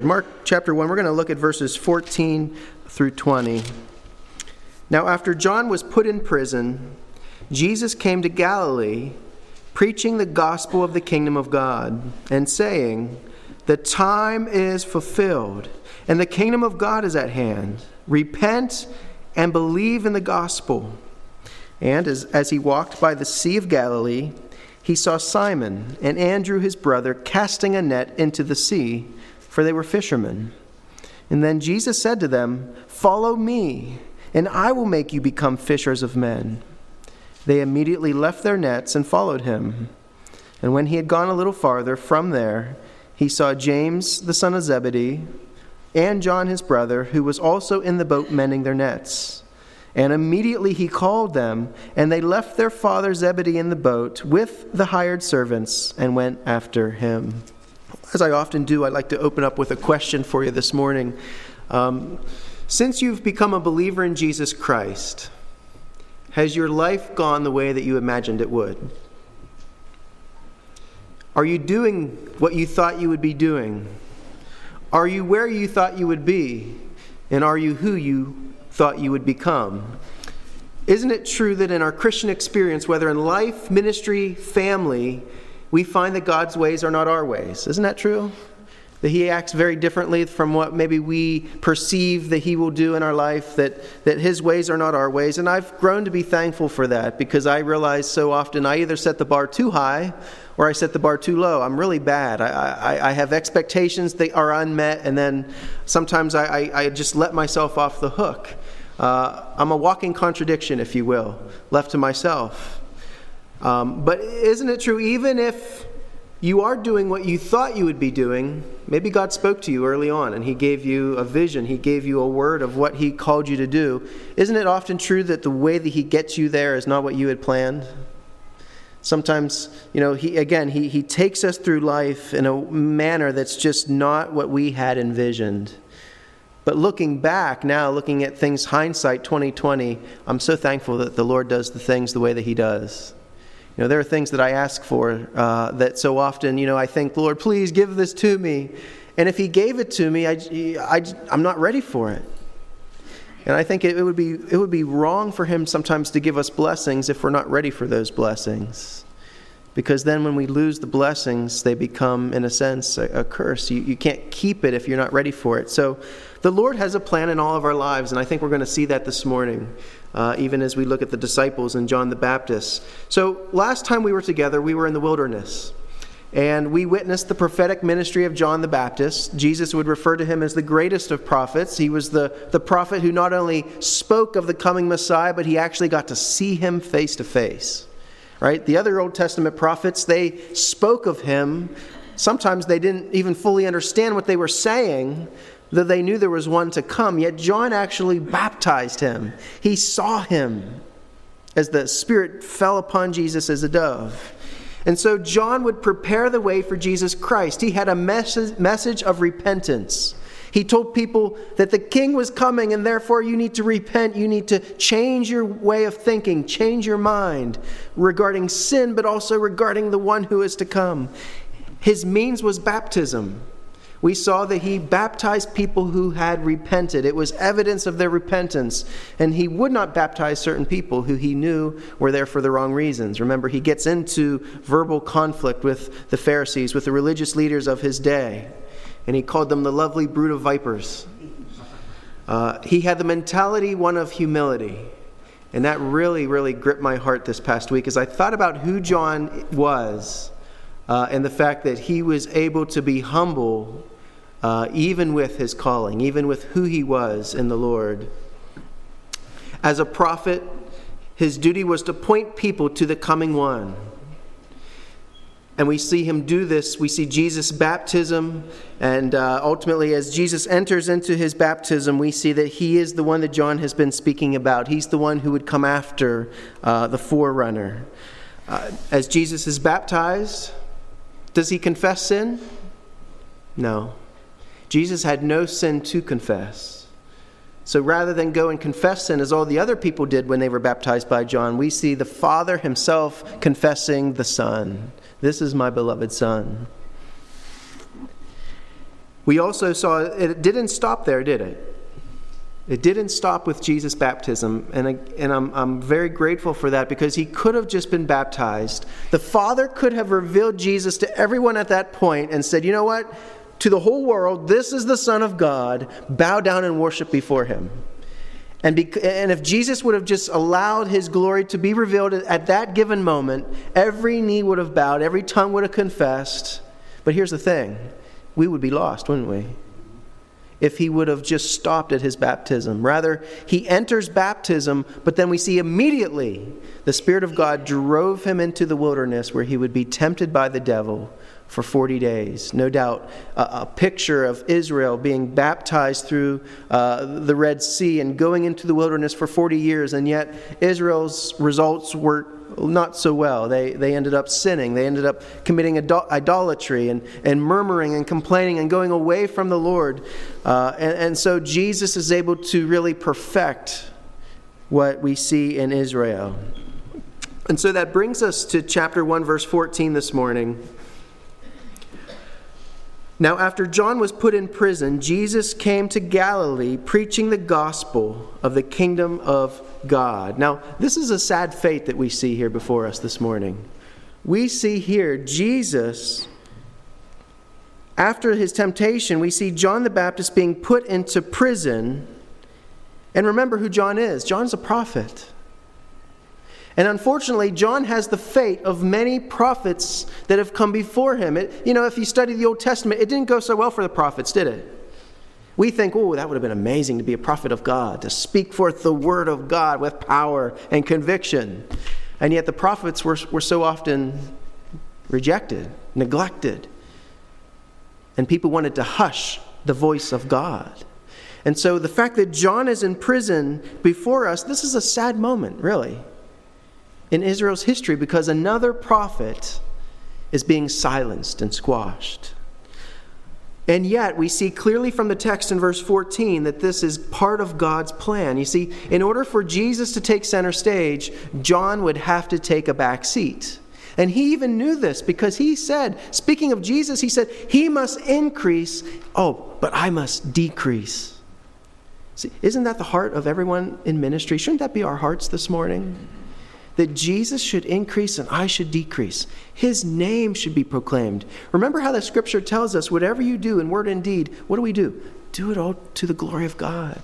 Mark chapter 1, we're going to look at verses 14 through 20. Now, after John was put in prison, Jesus came to Galilee, preaching the gospel of the kingdom of God, and saying, The time is fulfilled, and the kingdom of God is at hand. Repent and believe in the gospel. And as, as he walked by the Sea of Galilee, he saw Simon and Andrew his brother casting a net into the sea for they were fishermen. And then Jesus said to them, Follow me, and I will make you become fishers of men. They immediately left their nets and followed him. And when he had gone a little farther from there, he saw James the son of Zebedee and John his brother, who was also in the boat mending their nets. And immediately he called them, and they left their father Zebedee in the boat with the hired servants and went after him. As I often do, I'd like to open up with a question for you this morning. Um, since you've become a believer in Jesus Christ, has your life gone the way that you imagined it would? Are you doing what you thought you would be doing? Are you where you thought you would be? And are you who you thought you would become? Isn't it true that in our Christian experience, whether in life, ministry, family, we find that God's ways are not our ways. Isn't that true? That He acts very differently from what maybe we perceive that He will do in our life, that, that His ways are not our ways. And I've grown to be thankful for that because I realize so often I either set the bar too high or I set the bar too low. I'm really bad. I, I, I have expectations that are unmet, and then sometimes I, I, I just let myself off the hook. Uh, I'm a walking contradiction, if you will, left to myself. Um, but isn't it true, even if you are doing what you thought you would be doing, maybe God spoke to you early on and He gave you a vision, He gave you a word of what He called you to do. Isn't it often true that the way that He gets you there is not what you had planned? Sometimes, you know, he again, he, he takes us through life in a manner that's just not what we had envisioned. But looking back now, looking at things hindsight 2020, I'm so thankful that the Lord does the things the way that He does. You know, there are things that I ask for uh, that so often, you know, I think, Lord, please give this to me. And if He gave it to me, I, I, I'm not ready for it. And I think it, it, would be, it would be wrong for Him sometimes to give us blessings if we're not ready for those blessings. Because then when we lose the blessings, they become, in a sense, a, a curse. You, you can't keep it if you're not ready for it. So the Lord has a plan in all of our lives, and I think we're going to see that this morning uh, even as we look at the disciples and John the Baptist. So, last time we were together, we were in the wilderness. And we witnessed the prophetic ministry of John the Baptist. Jesus would refer to him as the greatest of prophets. He was the, the prophet who not only spoke of the coming Messiah, but he actually got to see him face to face. Right? The other Old Testament prophets, they spoke of him. Sometimes they didn't even fully understand what they were saying, though they knew there was one to come, yet John actually baptized him. He saw him as the Spirit fell upon Jesus as a dove. And so John would prepare the way for Jesus Christ. He had a message, message of repentance. He told people that the king was coming and therefore you need to repent. You need to change your way of thinking, change your mind regarding sin, but also regarding the one who is to come. His means was baptism we saw that he baptized people who had repented. It was evidence of their repentance. And he would not baptize certain people who he knew were there for the wrong reasons. Remember, he gets into verbal conflict with the Pharisees, with the religious leaders of his day. And he called them the lovely brood of vipers. Uh, he had the mentality, one of humility. And that really, really gripped my heart this past week as I thought about who John was uh, and the fact that he was able to be humble uh, even with his calling, even with who he was in the Lord. As a prophet, his duty was to point people to the coming one. And we see him do this. We see Jesus' baptism. And uh, ultimately, as Jesus enters into his baptism, we see that he is the one that John has been speaking about. He's the one who would come after uh, the forerunner. Uh, as Jesus is baptized, does he confess sin? No. Jesus had no sin to confess. So rather than go and confess sin as all the other people did when they were baptized by John, we see the Father himself confessing the Son. This is my beloved Son. We also saw it didn't stop there, did it? It didn't stop with Jesus' baptism, and, I, and I'm, I'm very grateful for that because he could have just been baptized. The Father could have revealed Jesus to everyone at that point and said, You know what? To the whole world, this is the Son of God. Bow down and worship before him. And, be, and if Jesus would have just allowed his glory to be revealed at that given moment, every knee would have bowed, every tongue would have confessed. But here's the thing we would be lost, wouldn't we? if he would have just stopped at his baptism. Rather, he enters baptism, but then we see immediately the Spirit of God drove him into the wilderness where he would be tempted by the devil for 40 days. No doubt a, a picture of Israel being baptized through uh, the Red Sea and going into the wilderness for 40 years, and yet Israel's results were not so well. They, they ended up sinning. They ended up committing idolatry and, and murmuring and complaining and going away from the Lord. Uh, and, and so Jesus is able to really perfect what we see in Israel. And so that brings us to chapter 1, verse 14 this morning. Now, after John was put in prison, Jesus came to Galilee preaching the gospel of the kingdom of God. Now, this is a sad fate that we see here before us this morning. We see here Jesus, after his temptation, we see John the Baptist being put into prison. And remember who John is John's a prophet. And unfortunately, John has the fate of many prophets that have come before him. It, you know, if you study the Old Testament, it didn't go so well for the prophets, did it? We think, oh, that would have been amazing to be a prophet of God, to speak forth the word of God with power and conviction. And yet the prophets were, were so often rejected, neglected. And people wanted to hush the voice of God. And so the fact that John is in prison before us, this is a sad moment, really in Israel's history because another prophet is being silenced and squashed. And yet, we see clearly from the text in verse 14 that this is part of God's plan. You see, in order for Jesus to take center stage, John would have to take a back seat. And he even knew this because he said, speaking of Jesus, he said, He must increase, oh, but I must decrease. See, isn't that the heart of everyone in ministry? Shouldn't that be our hearts this morning? That Jesus should increase and I should decrease. His name should be proclaimed. Remember how the scripture tells us whatever you do in word and deed, what do we do? Do it all to the glory of God.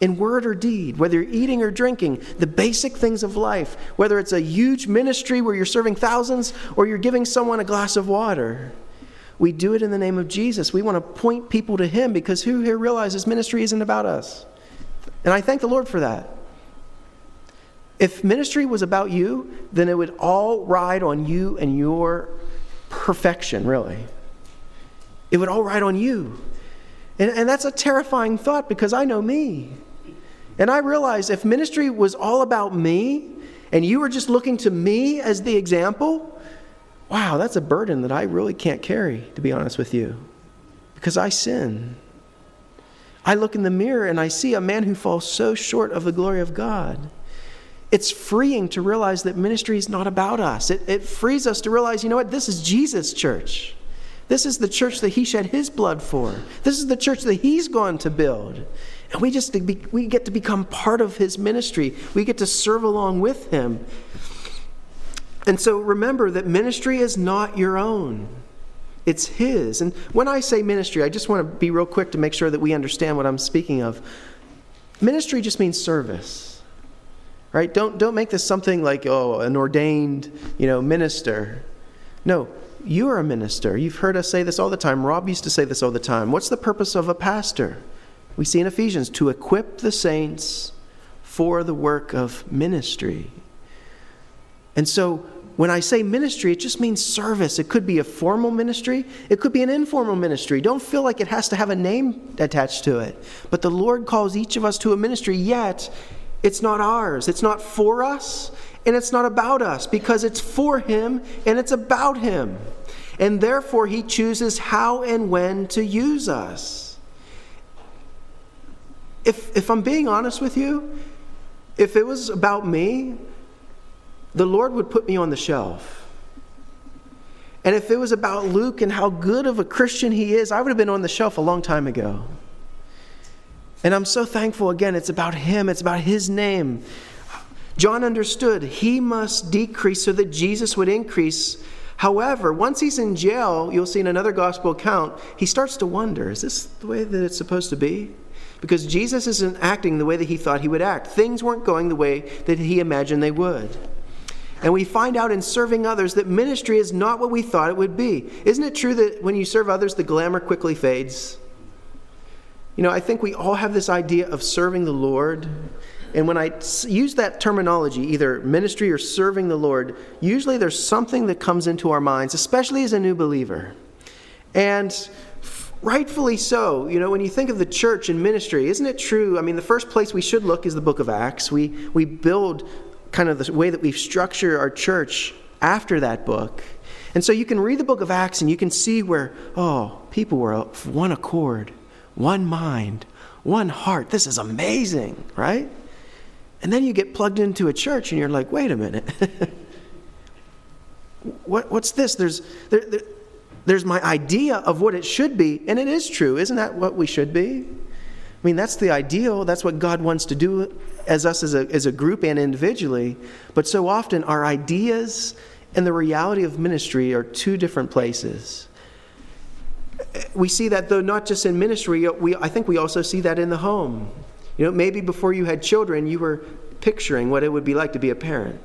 In word or deed, whether you're eating or drinking, the basic things of life, whether it's a huge ministry where you're serving thousands or you're giving someone a glass of water. We do it in the name of Jesus. We want to point people to Him because who here realizes ministry isn't about us? And I thank the Lord for that. If ministry was about you, then it would all ride on you and your perfection, really. It would all ride on you. And, and that's a terrifying thought because I know me. And I realize if ministry was all about me and you were just looking to me as the example, wow, that's a burden that I really can't carry, to be honest with you, because I sin. I look in the mirror and I see a man who falls so short of the glory of God. It's freeing to realize that ministry is not about us. It, it frees us to realize, you know what, this is Jesus' church. This is the church that he shed his blood for. This is the church that he's gone to build. And we just we get to become part of his ministry. We get to serve along with him. And so remember that ministry is not your own. It's his. And when I say ministry, I just want to be real quick to make sure that we understand what I'm speaking of. Ministry just means service right? Don't, don't make this something like, oh, an ordained, you know, minister. No, you are a minister. You've heard us say this all the time. Rob used to say this all the time. What's the purpose of a pastor? We see in Ephesians to equip the saints for the work of ministry. And so when I say ministry, it just means service. It could be a formal ministry, it could be an informal ministry. Don't feel like it has to have a name attached to it. But the Lord calls each of us to a ministry, yet it's not ours. It's not for us, and it's not about us because it's for Him and it's about Him. And therefore, He chooses how and when to use us. If, if I'm being honest with you, if it was about me, the Lord would put me on the shelf. And if it was about Luke and how good of a Christian he is, I would have been on the shelf a long time ago. And I'm so thankful again, it's about him, it's about his name. John understood he must decrease so that Jesus would increase. However, once he's in jail, you'll see in another gospel account, he starts to wonder is this the way that it's supposed to be? Because Jesus isn't acting the way that he thought he would act. Things weren't going the way that he imagined they would. And we find out in serving others that ministry is not what we thought it would be. Isn't it true that when you serve others, the glamour quickly fades? You know, I think we all have this idea of serving the Lord. And when I use that terminology, either ministry or serving the Lord, usually there's something that comes into our minds, especially as a new believer. And rightfully so. You know, when you think of the church and ministry, isn't it true? I mean, the first place we should look is the book of Acts. We, we build kind of the way that we structure our church after that book. And so you can read the book of Acts and you can see where, oh, people were of one accord, one mind, one heart. This is amazing, right? And then you get plugged into a church and you're like, wait a minute. what, what's this? There's, there, there, there's my idea of what it should be, and it is true. Isn't that what we should be? I mean, that's the ideal. That's what God wants to do as us as a, as a group and individually. But so often, our ideas and the reality of ministry are two different places. We see that, though, not just in ministry, we, I think we also see that in the home. You know, maybe before you had children, you were picturing what it would be like to be a parent.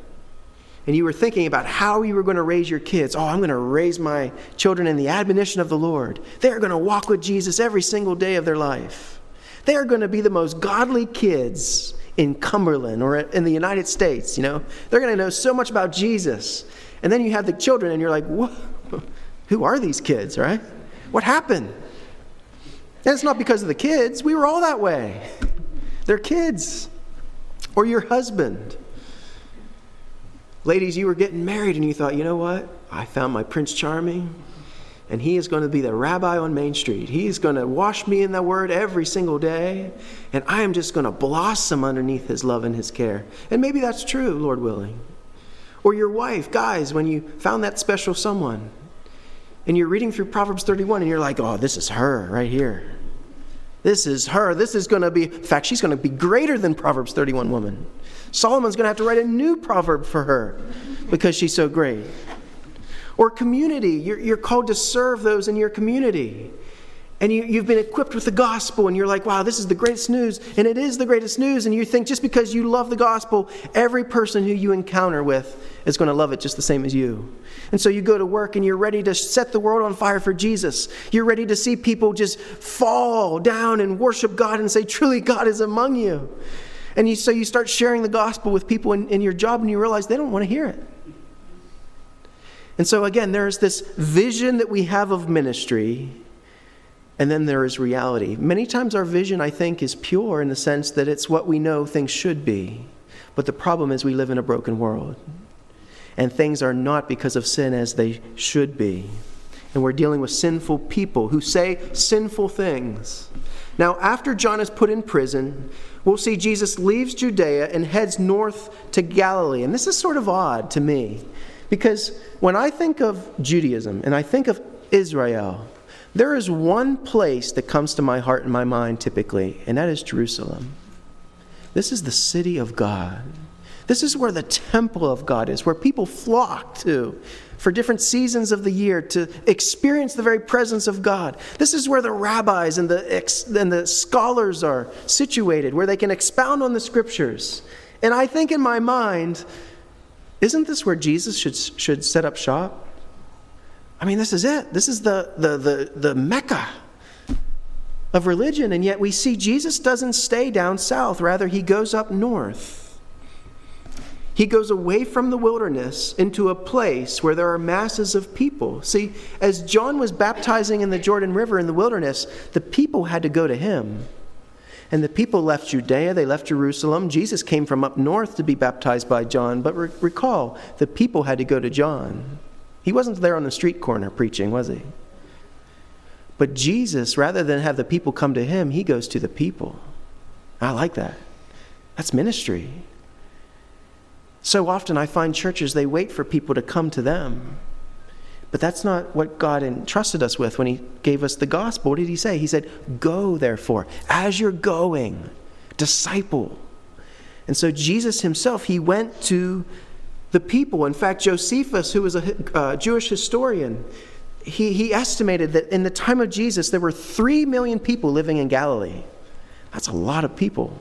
And you were thinking about how you were going to raise your kids. Oh, I'm going to raise my children in the admonition of the Lord. They're going to walk with Jesus every single day of their life. They are going to be the most godly kids in Cumberland or in the United States, you know. They're going to know so much about Jesus. And then you have the children and you're like, what? who are these kids, right? What happened? And it's not because of the kids. We were all that way. They're kids. Or your husband. Ladies, you were getting married and you thought, you know what? I found my Prince Charming and he is going to be the rabbi on Main Street. He's going to wash me in the word every single day, and I am just going to blossom underneath his love and his care. And maybe that's true, Lord willing. Or your wife, guys, when you found that special someone, and you're reading through Proverbs 31, and you're like, oh, this is her right here. This is her. This is going to be, in fact, she's going to be greater than Proverbs 31 woman. Solomon's going to have to write a new proverb for her because she's so great. Or community, you're, you're called to serve those in your community. And you, you've been equipped with the gospel, and you're like, wow, this is the greatest news. And it is the greatest news. And you think just because you love the gospel, every person who you encounter with is going to love it just the same as you. And so you go to work and you're ready to set the world on fire for Jesus. You're ready to see people just fall down and worship God and say, truly, God is among you. And you, so you start sharing the gospel with people in, in your job, and you realize they don't want to hear it. And so, again, there's this vision that we have of ministry, and then there is reality. Many times, our vision, I think, is pure in the sense that it's what we know things should be. But the problem is, we live in a broken world, and things are not because of sin as they should be. And we're dealing with sinful people who say sinful things. Now, after John is put in prison, we'll see Jesus leaves Judea and heads north to Galilee. And this is sort of odd to me because when I think of Judaism and I think of Israel, there is one place that comes to my heart and my mind typically, and that is Jerusalem. This is the city of God. This is where the temple of God is, where people flock to for different seasons of the year to experience the very presence of God. This is where the rabbis and the, and the scholars are situated, where they can expound on the scriptures. And I think in my mind, isn't this where Jesus should, should set up shop? I mean, this is it. This is the, the, the, the Mecca of religion, and yet we see Jesus doesn't stay down south. Rather, he goes up north. He goes away from the wilderness into a place where there are masses of people. See, as John was baptizing in the Jordan River in the wilderness, the people had to go to him. And the people left Judea, they left Jerusalem. Jesus came from up north to be baptized by John, but re- recall, the people had to go to John. He wasn't there on the street corner preaching, was he? But Jesus, rather than have the people come to him, he goes to the people. I like that. That's ministry. So often I find churches, they wait for people to come to them. But that's not what God entrusted us with when He gave us the gospel. What did He say? He said, Go, therefore, as you're going, disciple. And so Jesus Himself, He went to the people. In fact, Josephus, who was a uh, Jewish historian, he, he estimated that in the time of Jesus, there were three million people living in Galilee. That's a lot of people.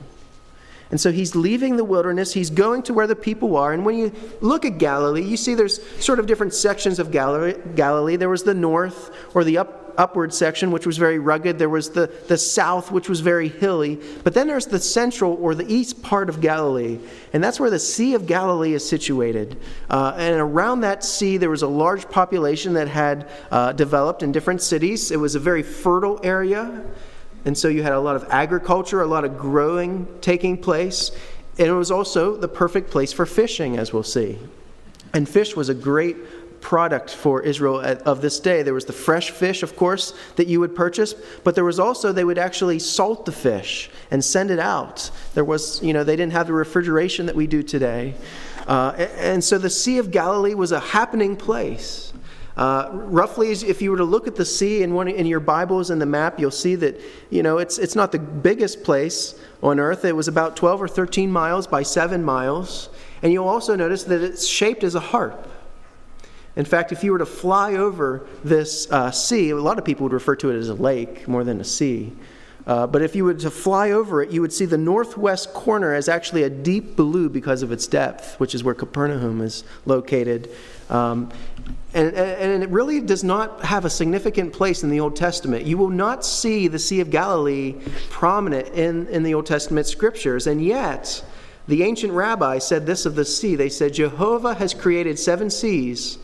And so he's leaving the wilderness, he's going to where the people are. And when you look at Galilee, you see there's sort of different sections of Galilee. Galilee. There was the north or the up, upward section, which was very rugged. There was the, the south, which was very hilly. But then there's the central or the east part of Galilee. And that's where the Sea of Galilee is situated. Uh, and around that sea, there was a large population that had uh, developed in different cities. It was a very fertile area. And so you had a lot of agriculture, a lot of growing taking place. And it was also the perfect place for fishing, as we'll see. And fish was a great product for Israel of this day. There was the fresh fish, of course, that you would purchase, but there was also, they would actually salt the fish and send it out. There was, you know, they didn't have the refrigeration that we do today. Uh, and so the Sea of Galilee was a happening place. Uh, roughly, if you were to look at the sea in, one, in your Bibles and the map, you'll see that you know it's, it's not the biggest place on earth. It was about 12 or 13 miles by 7 miles. And you'll also notice that it's shaped as a heart. In fact, if you were to fly over this uh, sea, a lot of people would refer to it as a lake more than a sea. Uh, but if you were to fly over it, you would see the northwest corner as actually a deep blue because of its depth, which is where Capernaum is located. Um, and, and it really does not have a significant place in the Old Testament. You will not see the Sea of Galilee prominent in, in the Old Testament scriptures. And yet, the ancient rabbi said this of the sea. They said, Jehovah has created seven seas,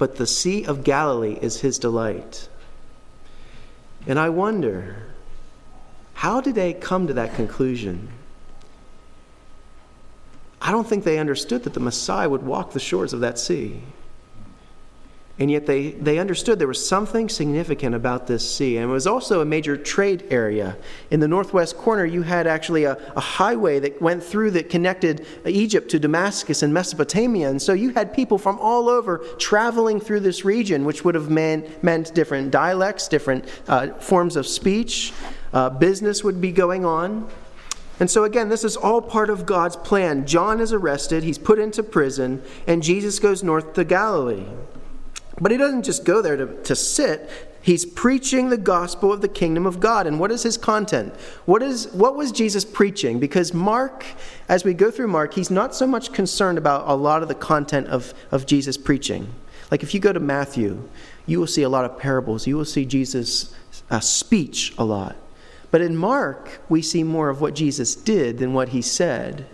but the Sea of Galilee is his delight. And I wonder, how did they come to that conclusion? I don't think they understood that the Messiah would walk the shores of that sea. And yet they, they understood there was something significant about this sea. And it was also a major trade area. In the northwest corner, you had actually a, a highway that went through that connected Egypt to Damascus and Mesopotamia. And so you had people from all over traveling through this region, which would have meant, meant different dialects, different uh, forms of speech. Uh, business would be going on. And so, again, this is all part of God's plan. John is arrested, he's put into prison, and Jesus goes north to Galilee. But he doesn't just go there to, to sit. He's preaching the gospel of the kingdom of God. And what is his content? What, is, what was Jesus preaching? Because Mark, as we go through Mark, he's not so much concerned about a lot of the content of, of Jesus preaching. Like if you go to Matthew, you will see a lot of parables. You will see Jesus' uh, speech a lot. But in Mark, we see more of what Jesus did than what he said.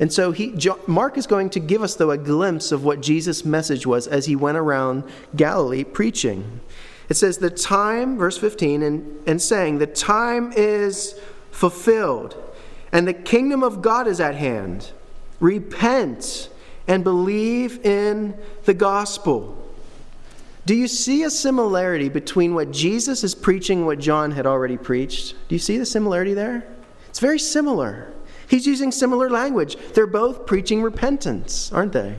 And so he, Mark is going to give us, though, a glimpse of what Jesus' message was as he went around Galilee preaching. It says, The time, verse 15, and, and saying, The time is fulfilled, and the kingdom of God is at hand. Repent and believe in the gospel. Do you see a similarity between what Jesus is preaching what John had already preached? Do you see the similarity there? It's very similar. He's using similar language. They're both preaching repentance, aren't they?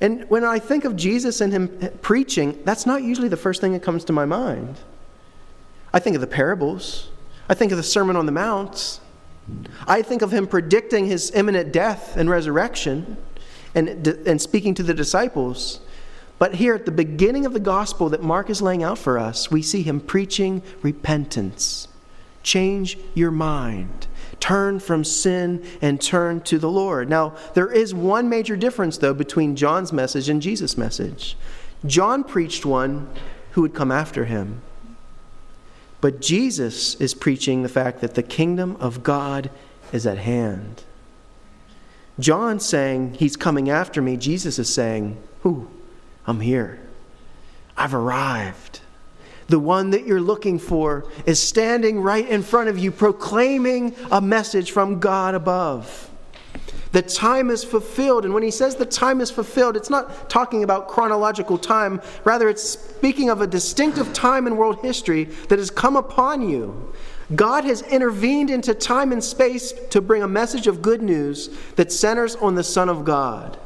And when I think of Jesus and him preaching, that's not usually the first thing that comes to my mind. I think of the parables, I think of the Sermon on the Mount. I think of him predicting his imminent death and resurrection and, and speaking to the disciples. But here at the beginning of the gospel that Mark is laying out for us, we see him preaching repentance. Change your mind. Turn from sin and turn to the Lord. Now, there is one major difference, though, between John's message and Jesus' message. John preached one who would come after him. But Jesus is preaching the fact that the kingdom of God is at hand. John saying, He's coming after me. Jesus is saying, Ooh, I'm here. I've arrived. The one that you're looking for is standing right in front of you, proclaiming a message from God above. The time is fulfilled. And when he says the time is fulfilled, it's not talking about chronological time. Rather, it's speaking of a distinctive time in world history that has come upon you. God has intervened into time and space to bring a message of good news that centers on the Son of God.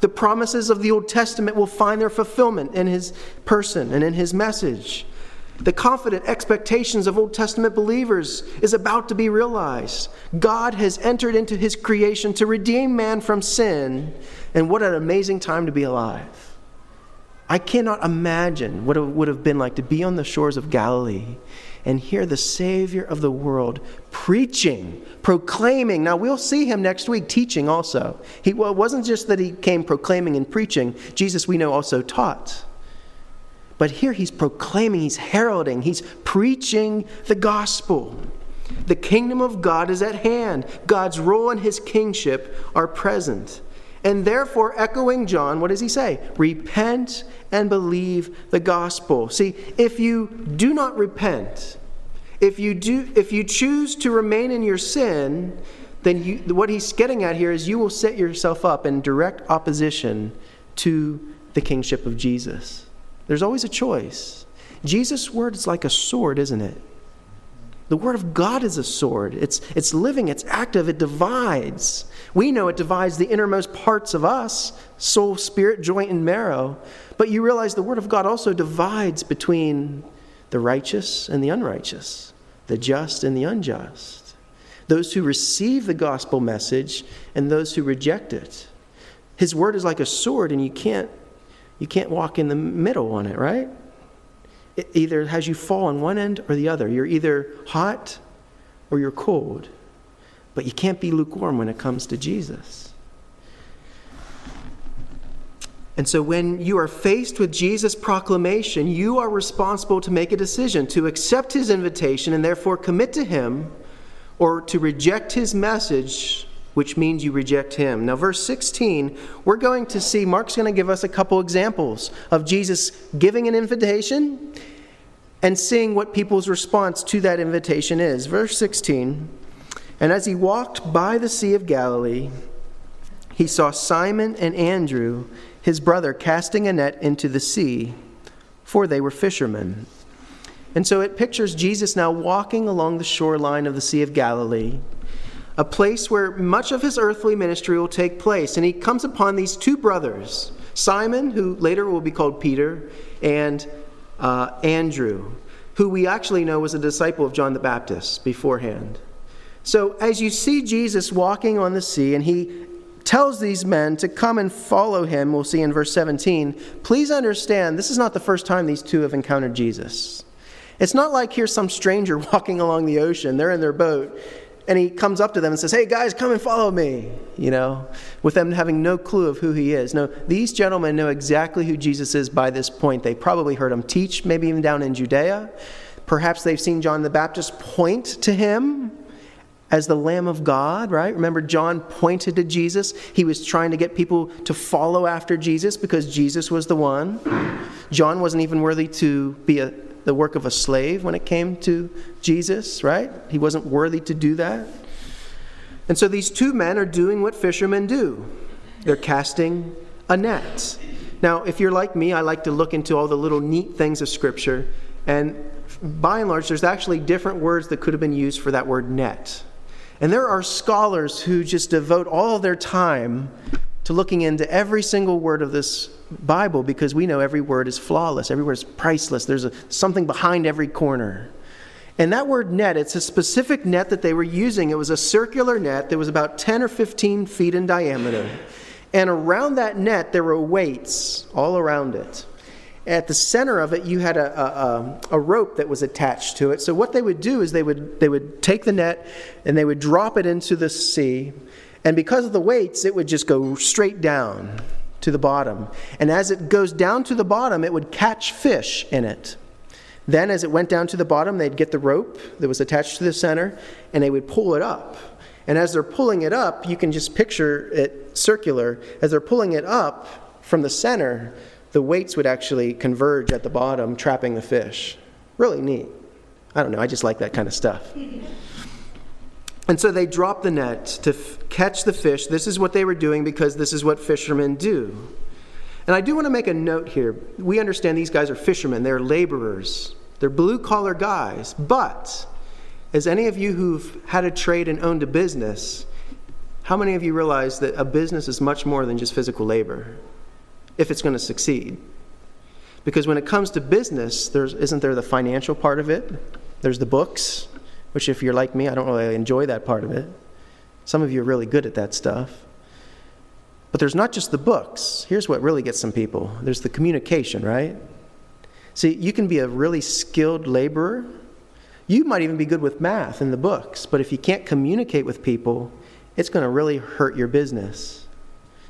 The promises of the Old Testament will find their fulfillment in his person and in his message. The confident expectations of Old Testament believers is about to be realized. God has entered into his creation to redeem man from sin, and what an amazing time to be alive. I cannot imagine what it would have been like to be on the shores of Galilee and hear the Savior of the world preaching, proclaiming. Now, we'll see him next week teaching also. He, well, it wasn't just that he came proclaiming and preaching, Jesus, we know, also taught. But here he's proclaiming, he's heralding, he's preaching the gospel. The kingdom of God is at hand. God's rule and his kingship are present. And therefore, echoing John, what does he say? Repent and believe the gospel. See, if you do not repent, if you do if you choose to remain in your sin, then you, what he's getting at here is you will set yourself up in direct opposition to the kingship of Jesus. There's always a choice. Jesus' word is like a sword, isn't it? The word of God is a sword. It's, it's living, it's active, it divides. We know it divides the innermost parts of us soul, spirit, joint, and marrow. But you realize the word of God also divides between the righteous and the unrighteous, the just and the unjust, those who receive the gospel message and those who reject it. His word is like a sword, and you can't you can't walk in the middle on it, right? It either has you fall on one end or the other. You're either hot or you're cold. But you can't be lukewarm when it comes to Jesus. And so, when you are faced with Jesus' proclamation, you are responsible to make a decision to accept his invitation and therefore commit to him, or to reject his message which means you reject him. Now, verse 16, we're going to see, Mark's going to give us a couple examples of Jesus giving an invitation and seeing what people's response to that invitation is. Verse 16, and as he walked by the Sea of Galilee, he saw Simon and Andrew, his brother, casting a net into the sea, for they were fishermen. And so it pictures Jesus now walking along the shoreline of the Sea of Galilee a place where much of his earthly ministry will take place. And he comes upon these two brothers, Simon, who later will be called Peter, and uh, Andrew, who we actually know was a disciple of John the Baptist beforehand. So as you see Jesus walking on the sea, and he tells these men to come and follow him, we'll see in verse 17, please understand this is not the first time these two have encountered Jesus. It's not like here's some stranger walking along the ocean. They're in their boat and he comes up to them and says, Hey guys, come and follow me, you know, with them having no clue of who he is. No, these gentlemen know exactly who Jesus is by this point. They probably heard him teach, maybe even down in Judea. Perhaps they've seen John the Baptist point to him as the Lamb of God, right? Remember, John pointed to Jesus. He was trying to get people to follow after Jesus because Jesus was the one. John wasn't even worthy to be a the work of a slave when it came to Jesus, right? He wasn't worthy to do that. And so these two men are doing what fishermen do they're casting a net. Now, if you're like me, I like to look into all the little neat things of Scripture. And by and large, there's actually different words that could have been used for that word net. And there are scholars who just devote all their time to looking into every single word of this Bible because we know every word is flawless, every word is priceless. There's a, something behind every corner. And that word net, it's a specific net that they were using. It was a circular net that was about 10 or 15 feet in diameter. And around that net, there were weights all around it. At the center of it, you had a, a, a, rope that was attached to it. So, what they would do is they would, they would take the net and they would drop it into the sea. And because of the weights, it would just go straight down to the bottom. And as it goes down to the bottom, it would catch fish in it. Then, as it went down to the bottom, they'd get the rope that was attached to the center and they would pull it up. And as they're pulling it up, you can just picture it circular. As they're pulling it up from the center, the weights would actually converge at the bottom, trapping the fish. Really neat. I don't know, I just like that kind of stuff. And so they dropped the net to f- catch the fish. This is what they were doing because this is what fishermen do. And I do want to make a note here. We understand these guys are fishermen, they're laborers, they're blue collar guys. But as any of you who've had a trade and owned a business, how many of you realize that a business is much more than just physical labor if it's going to succeed? Because when it comes to business, there's, isn't there the financial part of it? There's the books, which, if you're like me, I don't really enjoy that part of it. Some of you are really good at that stuff. But there's not just the books. Here's what really gets some people there's the communication, right? See, you can be a really skilled laborer. You might even be good with math in the books, but if you can't communicate with people, it's going to really hurt your business.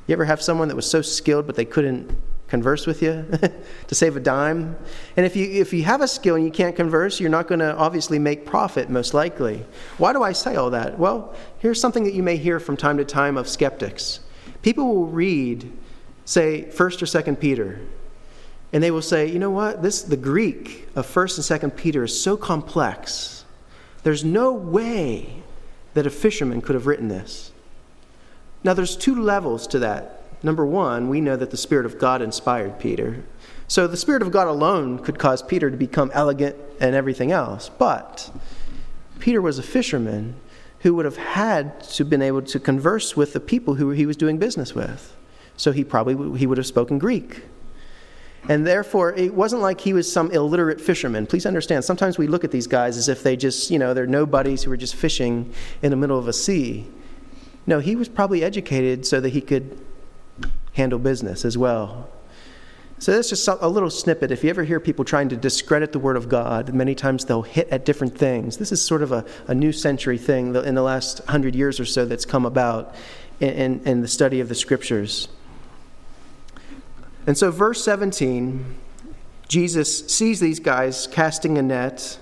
You ever have someone that was so skilled but they couldn't converse with you to save a dime? And if you if you have a skill and you can't converse, you're not going to obviously make profit most likely. Why do I say all that? Well, here's something that you may hear from time to time of skeptics. People will read say 1st or 2nd Peter and they will say, "You know what? This the Greek of 1st and 2nd Peter is so complex. There's no way that a fisherman could have written this." Now there's two levels to that. Number 1, we know that the spirit of God inspired Peter. So the spirit of God alone could cause Peter to become elegant and everything else. But Peter was a fisherman who would have had to been able to converse with the people who he was doing business with. So he probably he would have spoken Greek. And therefore, it wasn't like he was some illiterate fisherman. Please understand, sometimes we look at these guys as if they just, you know, they're nobodies who are just fishing in the middle of a sea. No, he was probably educated so that he could handle business as well. So that's just a little snippet. If you ever hear people trying to discredit the Word of God, many times they'll hit at different things. This is sort of a, a new century thing in the last hundred years or so that's come about in, in, the study of the Scriptures. And so, verse 17, Jesus sees these guys casting a net,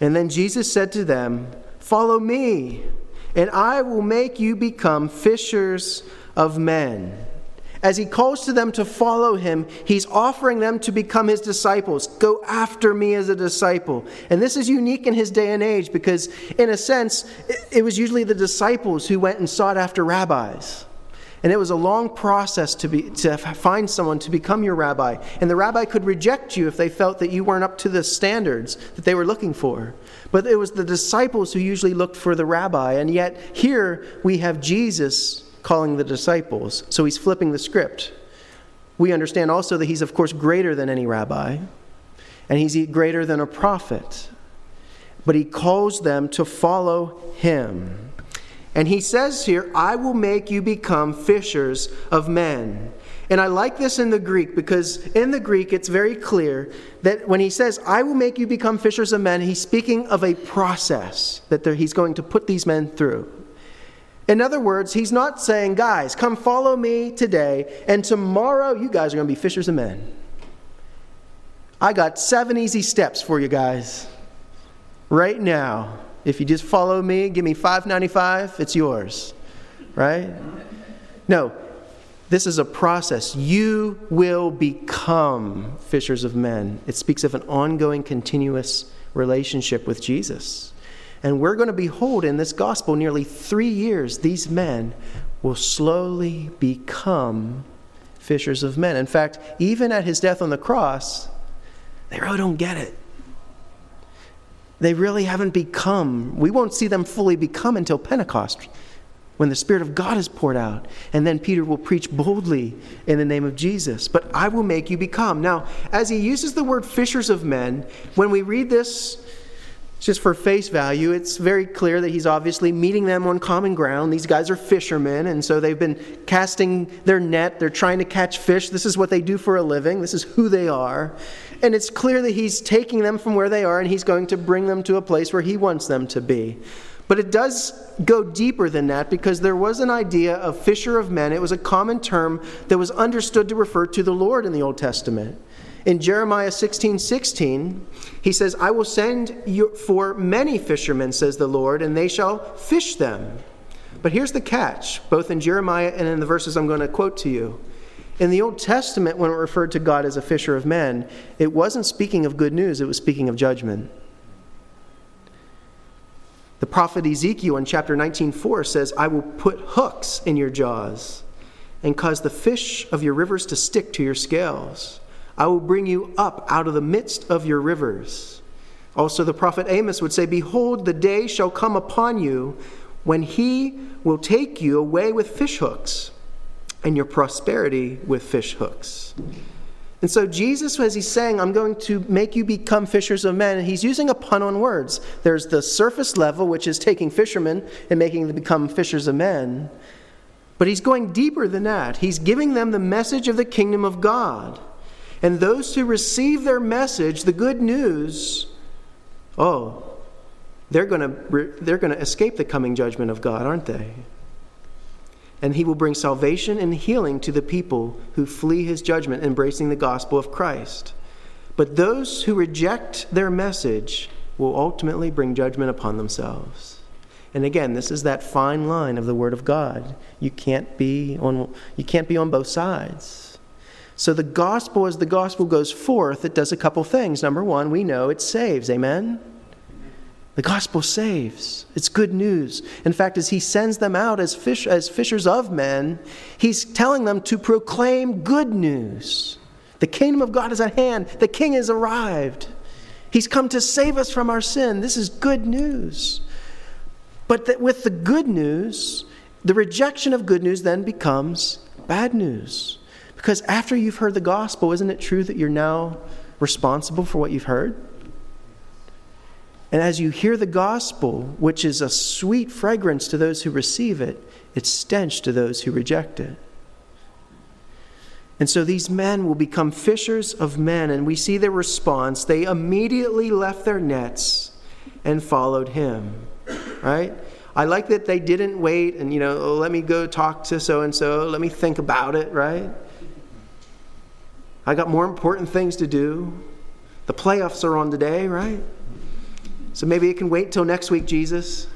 and then Jesus said to them, Follow me, and I will make you become fishers of men. As he calls to them to follow him, he's offering them to become his disciples. Go after me as a disciple. And this is unique in his day and age because, in a sense, it was usually the disciples who went and sought after rabbis. And it was a long process to, be, to find someone to become your rabbi. And the rabbi could reject you if they felt that you weren't up to the standards that they were looking for. But it was the disciples who usually looked for the rabbi. And yet, here we have Jesus calling the disciples. So he's flipping the script. We understand also that he's, of course, greater than any rabbi, and he's greater than a prophet. But he calls them to follow him. And he says here, I will make you become fishers of men. And I like this in the Greek because in the Greek it's very clear that when he says, I will make you become fishers of men, he's speaking of a process that he's going to put these men through. In other words, he's not saying, guys, come follow me today, and tomorrow you guys are going to be fishers of men. I got seven easy steps for you guys right now. If you just follow me, give me 595, it's yours. Right? No. This is a process. You will become fishers of men. It speaks of an ongoing, continuous relationship with Jesus. And we're going to behold in this gospel nearly three years, these men will slowly become fishers of men. In fact, even at his death on the cross, they really don't get it they really haven't become. We won't see them fully become until Pentecost when the Spirit of God is poured out. And then Peter will preach boldly in the name of Jesus. But I will make you become. Now, as he uses the word fishers of men, when we read this, just for face value, it's very clear that he's obviously meeting them on common ground. These guys are fishermen, and so they've been casting their net. They're trying to catch fish. This is what they do for a living, this is who they are. And it's clear that he's taking them from where they are and he's going to bring them to a place where he wants them to be. But it does go deeper than that because there was an idea of fisher of men. It was a common term that was understood to refer to the Lord in the Old Testament. In Jeremiah 16 16, he says, I will send you for many fishermen, says the Lord, and they shall fish them. But here's the catch, both in Jeremiah and in the verses I'm going to quote to you. In the Old Testament, when it referred to God as a fisher of men, it wasn't speaking of good news, it was speaking of judgment. The prophet Ezekiel in chapter 19:4 says, "I will put hooks in your jaws and cause the fish of your rivers to stick to your scales. I will bring you up out of the midst of your rivers." Also the prophet Amos would say, "Behold, the day shall come upon you when he will take you away with fishhooks and your prosperity with fishhooks. And so, Jesus, as he's saying, I'm going to make you become fishers of men, he's using a pun on words. There's the surface level, which is taking fishermen and making them become fishers of men. But he's going deeper than that. He's giving them the message of the kingdom of God. And those who receive their message, the good news, oh, they're going to, they're going to escape the coming judgment of God, aren't they? And he will bring salvation and healing to the people who flee his judgment, embracing the gospel of Christ. But those who reject their message will ultimately bring judgment upon themselves. And again, this is that fine line of the word of God. You can't be on you can't be on both sides. So the gospel as the gospel goes forth, it does a couple things. Number 1, we know it saves. Amen. The gospel saves. It's good news. In fact, as he sends them out as, fish, as fishers of men, he's telling them to proclaim good news. The kingdom of God is at hand, the king has arrived. He's come to save us from our sin. This is good news. But that with the good news, the rejection of good news then becomes bad news. Because after you've heard the gospel, isn't it true that you're now responsible for what you've heard? And as you hear the gospel, which is a sweet fragrance to those who receive it, it's stench to those who reject it. And so these men will become fishers of men, and we see their response. They immediately left their nets and followed him. Right? I like that they didn't wait and, you know, oh, let me go talk to so and so, let me think about it, right? I got more important things to do. The playoffs are on today, right? So maybe it can wait till next week, Jesus.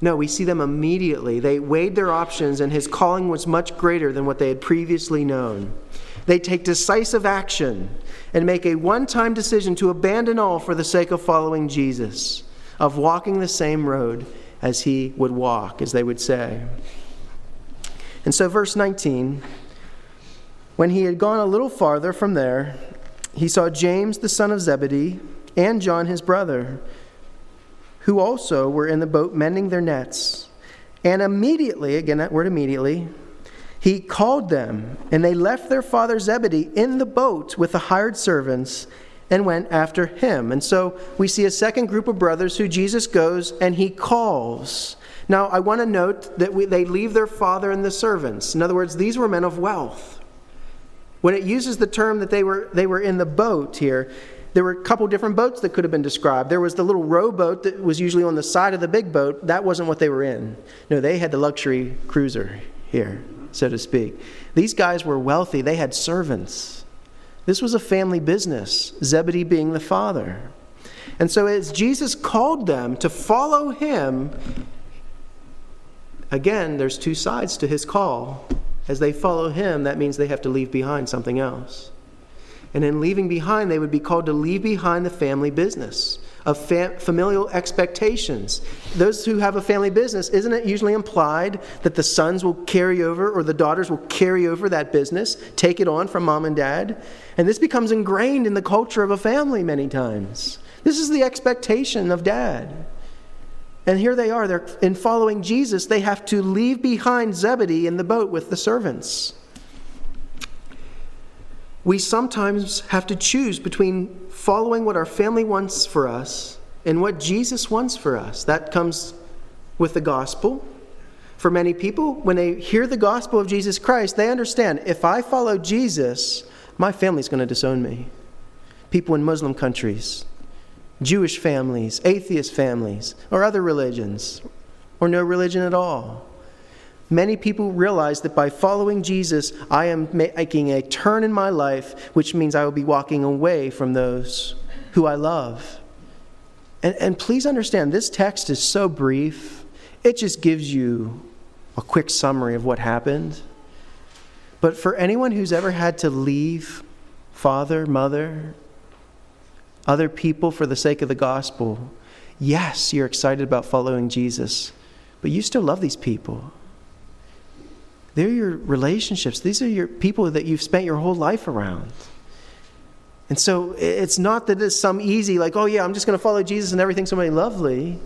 No, we see them immediately. They weighed their options, and his calling was much greater than what they had previously known. They take decisive action and make a one time decision to abandon all for the sake of following Jesus, of walking the same road as he would walk, as they would say. And so, verse 19 when he had gone a little farther from there, he saw James the son of Zebedee and John his brother who also were in the boat mending their nets. And immediately, again, that word immediately, he called them, and they left their father Zebedee in the boat with the hired servants and went after him. And so we see a second group of brothers who Jesus goes and he calls. Now, I want to note that we, they leave their father and the servants. In other words, these were men of wealth. When it uses the term that they were, they were in the boat here, there were a couple different boats that could have been described. There was the little rowboat that was usually on the side of the big boat. That wasn't what they were in. No, they had the luxury cruiser here, so to speak. These guys were wealthy, they had servants. This was a family business, Zebedee being the father. And so, as Jesus called them to follow him, again, there's two sides to his call. As they follow him, that means they have to leave behind something else. And in leaving behind, they would be called to leave behind the family business of fam- familial expectations. Those who have a family business, isn't it usually implied that the sons will carry over or the daughters will carry over that business, take it on from mom and dad? And this becomes ingrained in the culture of a family many times. This is the expectation of dad. And here they are, they're in following Jesus, they have to leave behind Zebedee in the boat with the servants we sometimes have to choose between following what our family wants for us and what Jesus wants for us. That comes with the gospel. For many people, when they hear the gospel of Jesus Christ, they understand if I follow Jesus, my family's going to disown me. People in Muslim countries, Jewish families, atheist families, or other religions, or no religion at all. Many people realize that by following Jesus, I am making a turn in my life, which means I will be walking away from those who I love. And, and please understand, this text is so brief, it just gives you a quick summary of what happened. But for anyone who's ever had to leave father, mother, other people for the sake of the gospel, yes, you're excited about following Jesus, but you still love these people. They're your relationships. These are your people that you've spent your whole life around. And so it's not that it's some easy, like, oh yeah, I'm just going to follow Jesus and everything's going to be lovely.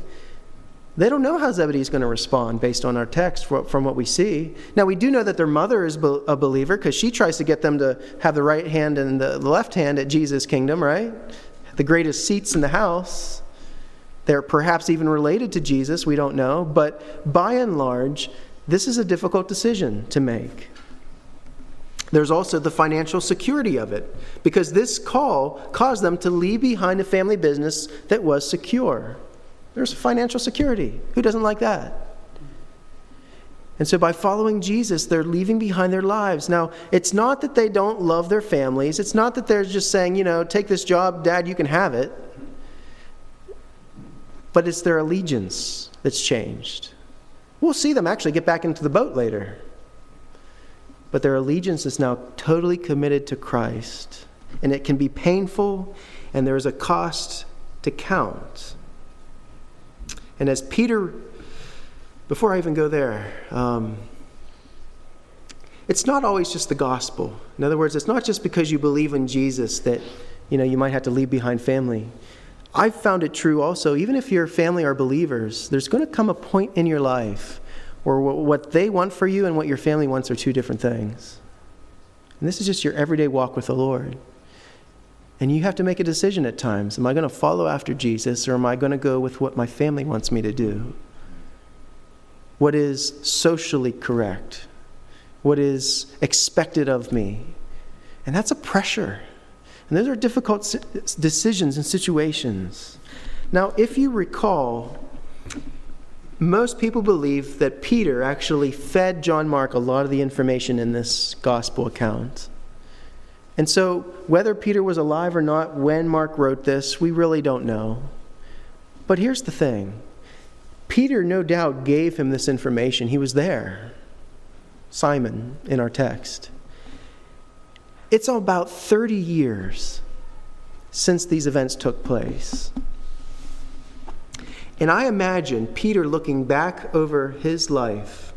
They don't know how Zebedee is going to respond based on our text from what we see. Now, we do know that their mother is a believer because she tries to get them to have the right hand and the left hand at Jesus' kingdom, right? The greatest seats in the house. They're perhaps even related to Jesus, we don't know. But by and large, this is a difficult decision to make. There's also the financial security of it, because this call caused them to leave behind a family business that was secure. There's financial security. Who doesn't like that? And so by following Jesus, they're leaving behind their lives. Now, it's not that they don't love their families. It's not that they're just saying, you know, take this job, dad, you can have it. But it's their allegiance that's changed. We'll see them actually get back into the boat later. But their allegiance is now totally committed to Christ. And it can be painful, and there is a cost to count. And as Peter, before I even go there, um, it's not always just the gospel. In other words, it's not just because you believe in Jesus that you know you might have to leave behind family. I've found it true also, even if your family are believers, there's going to come a point in your life where what they want for you and what your family wants are two different things. And this is just your everyday walk with the Lord. And you have to make a decision at times. Am I going to follow after Jesus or am I going to go with what my family wants me to do? What is socially correct? What is expected of me? And that's a pressure. And those are difficult decisions and situations. Now, if you recall, most people believe that Peter actually fed John Mark a lot of the information in this gospel account. And so, whether Peter was alive or not when Mark wrote this, we really don't know. But here's the thing Peter, no doubt, gave him this information. He was there. Simon, in our text. It's about 30 years since these events took place. And I imagine Peter looking back over his life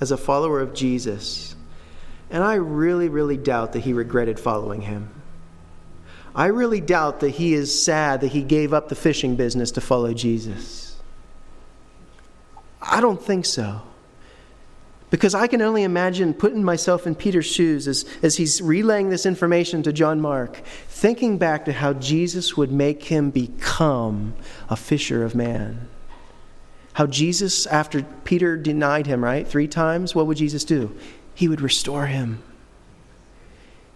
as a follower of Jesus and I really, really doubt that he regretted following him. I really doubt that he is sad that he gave up the fishing business to follow Jesus. I don't think so. Because I can only imagine putting myself in Peter's shoes as, as he's relaying this information to John Mark, thinking back to how Jesus would make him become a fisher of man. How Jesus, after Peter denied him, right, three times, what would Jesus do? He would restore him.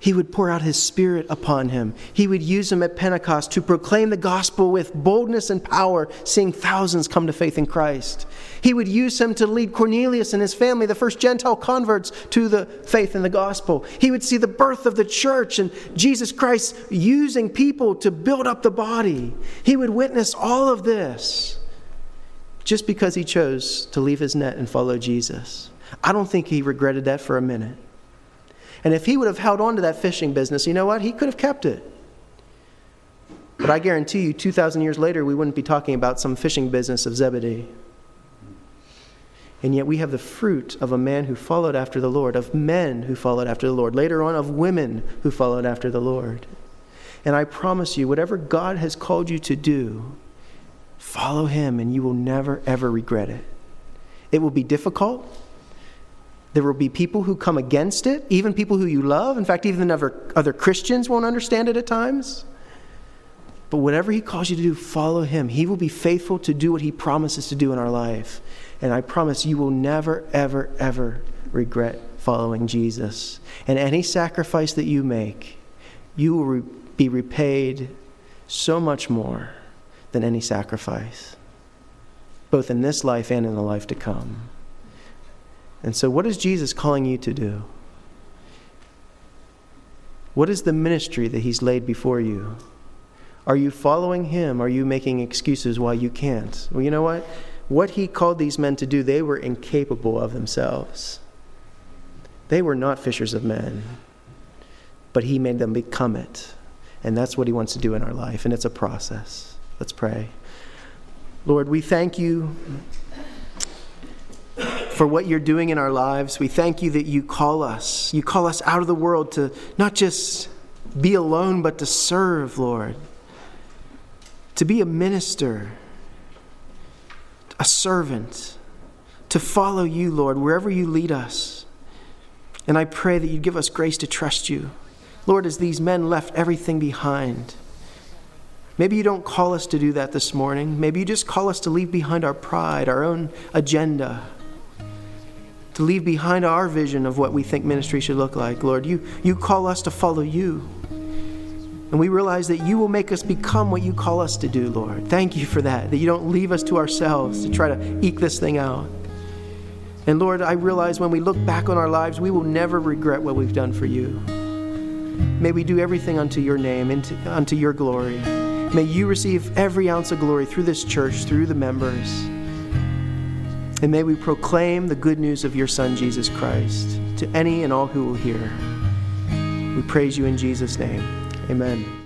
He would pour out his spirit upon him. He would use him at Pentecost to proclaim the gospel with boldness and power, seeing thousands come to faith in Christ. He would use him to lead Cornelius and his family, the first Gentile converts, to the faith in the gospel. He would see the birth of the church and Jesus Christ using people to build up the body. He would witness all of this just because he chose to leave his net and follow Jesus. I don't think he regretted that for a minute. And if he would have held on to that fishing business, you know what? He could have kept it. But I guarantee you, 2,000 years later, we wouldn't be talking about some fishing business of Zebedee. And yet we have the fruit of a man who followed after the Lord, of men who followed after the Lord, later on, of women who followed after the Lord. And I promise you, whatever God has called you to do, follow him and you will never, ever regret it. It will be difficult. There will be people who come against it, even people who you love. In fact, even other, other Christians won't understand it at times. But whatever He calls you to do, follow Him. He will be faithful to do what He promises to do in our life. And I promise you will never, ever, ever regret following Jesus. And any sacrifice that you make, you will re- be repaid so much more than any sacrifice, both in this life and in the life to come. And so, what is Jesus calling you to do? What is the ministry that He's laid before you? Are you following Him? Are you making excuses why you can't? Well, you know what? What He called these men to do, they were incapable of themselves. They were not fishers of men, but He made them become it. And that's what He wants to do in our life, and it's a process. Let's pray. Lord, we thank you for what you're doing in our lives. We thank you that you call us. You call us out of the world to not just be alone, but to serve, Lord, to be a minister, a servant, to follow you, Lord, wherever you lead us. And I pray that you'd give us grace to trust you. Lord, as these men left everything behind, maybe you don't call us to do that this morning. Maybe you just call us to leave behind our pride, our own agenda, to leave behind our vision of what we think ministry should look like. Lord, you, you call us to follow you. And we realize that you will make us become what you call us to do, Lord. Thank you for that, that you don't leave us to ourselves to try to eke this thing out. And Lord, I realize when we look back on our lives, we will never regret what we've done for you. May we do everything unto your name, and unto your glory. May you receive every ounce of glory through this church, through the members. And may we proclaim the good news of your Son, Jesus Christ, to any and all who will hear. We praise you in Jesus' name. Amen.